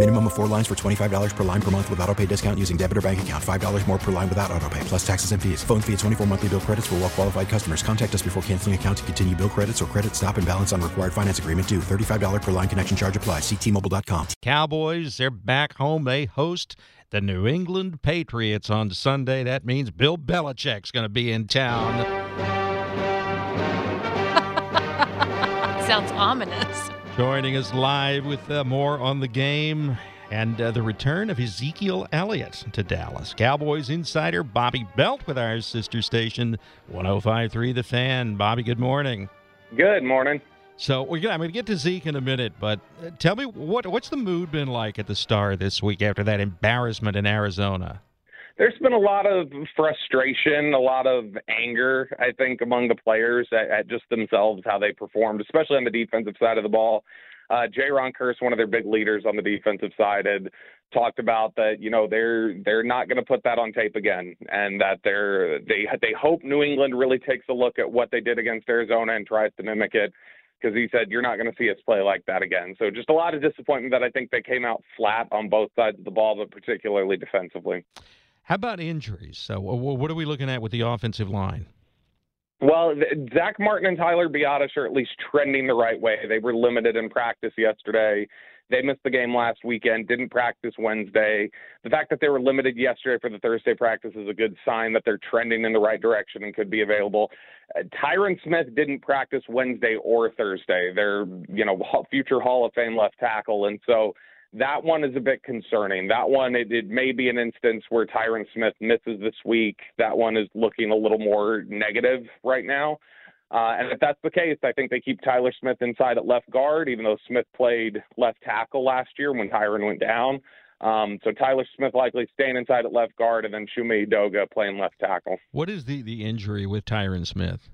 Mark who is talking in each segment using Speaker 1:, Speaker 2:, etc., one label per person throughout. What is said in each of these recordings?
Speaker 1: Minimum of four lines for $25 per line per month with auto pay discount using debit or bank account. $5 more per line without auto pay, plus taxes and fees. Phone fee at 24 monthly bill credits for well qualified customers. Contact us before canceling account to continue bill credits or credit stop and balance on required finance agreement due. $35 per line connection charge applies. Ctmobile.com.
Speaker 2: Cowboys, they're back home. They host the New England Patriots on Sunday. That means Bill Belichick's going to be in town.
Speaker 3: Sounds ominous.
Speaker 2: Joining us live with uh, more on the game and uh, the return of Ezekiel Elliott to Dallas. Cowboys insider Bobby Belt with our sister station 1053 The Fan. Bobby, good morning.
Speaker 4: Good morning.
Speaker 2: So we're gonna, I'm going to get to Zeke in a minute, but uh, tell me what what's the mood been like at the Star this week after that embarrassment in Arizona?
Speaker 4: There's been a lot of frustration, a lot of anger, I think, among the players at, at just themselves, how they performed, especially on the defensive side of the ball. Uh, Jayron Kearse, one of their big leaders on the defensive side, had talked about that. You know, they're they're not going to put that on tape again, and that they're they they hope New England really takes a look at what they did against Arizona and tries to mimic it. Because he said you're not going to see us play like that again. So just a lot of disappointment that I think they came out flat on both sides of the ball, but particularly defensively.
Speaker 2: How about injuries? So, what are we looking at with the offensive line?
Speaker 4: Well, Zach Martin and Tyler Biadasz are at least trending the right way. They were limited in practice yesterday. They missed the game last weekend, didn't practice Wednesday. The fact that they were limited yesterday for the Thursday practice is a good sign that they're trending in the right direction and could be available. Uh, Tyron Smith didn't practice Wednesday or Thursday. They're, you know, future Hall of Fame left tackle. And so that one is a bit concerning. That one, it, it may be an instance where Tyron Smith misses this week. That one is looking a little more negative right now. Uh, and if that's the case, I think they keep Tyler Smith inside at left guard, even though Smith played left tackle last year when Tyron went down. Um, so Tyler Smith likely staying inside at left guard, and then Chuma Edoga playing left tackle.
Speaker 2: What is the, the injury with Tyron Smith?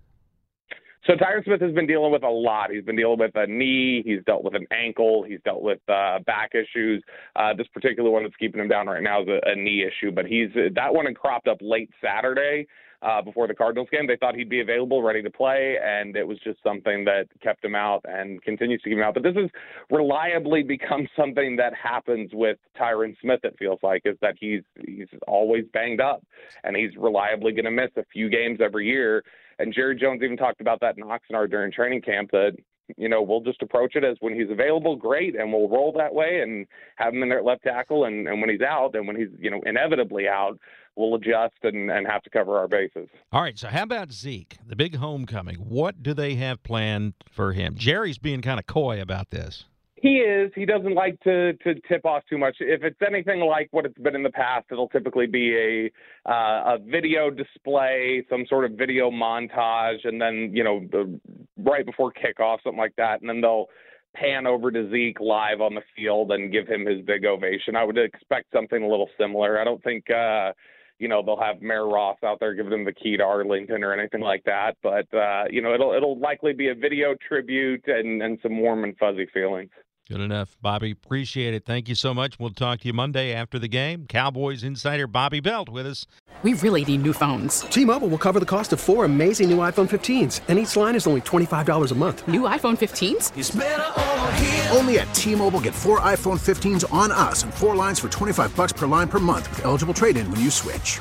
Speaker 4: So Tyron Smith has been dealing with a lot. He's been dealing with a knee. He's dealt with an ankle. He's dealt with uh, back issues. Uh, this particular one that's keeping him down right now is a, a knee issue. But he's that one had cropped up late Saturday uh, before the Cardinals game. They thought he'd be available, ready to play, and it was just something that kept him out and continues to keep him out. But this has reliably become something that happens with Tyron Smith. It feels like is that he's he's always banged up, and he's reliably going to miss a few games every year. And Jerry Jones even talked about that in Oxnard during training camp that, you know, we'll just approach it as when he's available, great, and we'll roll that way and have him in there at left tackle. And, and when he's out, and when he's, you know, inevitably out, we'll adjust and, and have to cover our bases.
Speaker 2: All right. So, how about Zeke, the big homecoming? What do they have planned for him? Jerry's being kind of coy about this.
Speaker 4: He is. He doesn't like to to tip off too much. If it's anything like what it's been in the past, it'll typically be a uh, a video display, some sort of video montage, and then you know the, right before kickoff, something like that, and then they'll pan over to Zeke live on the field and give him his big ovation. I would expect something a little similar. I don't think. uh you know they'll have Mayor Ross out there giving him the key to Arlington or anything like that. But uh, you know it'll it'll likely be a video tribute and and some warm and fuzzy feelings.
Speaker 2: Good enough, Bobby. Appreciate it. Thank you so much. We'll talk to you Monday after the game. Cowboys insider Bobby Belt with us.
Speaker 5: We really need new phones.
Speaker 6: T-Mobile will cover the cost of four amazing new iPhone 15s, and each line is only $25 a month.
Speaker 5: New iPhone 15s?
Speaker 7: It's over here. Only at T-Mobile get four iPhone 15s on us and four lines for 25 bucks per line per month with eligible trade-in when you switch.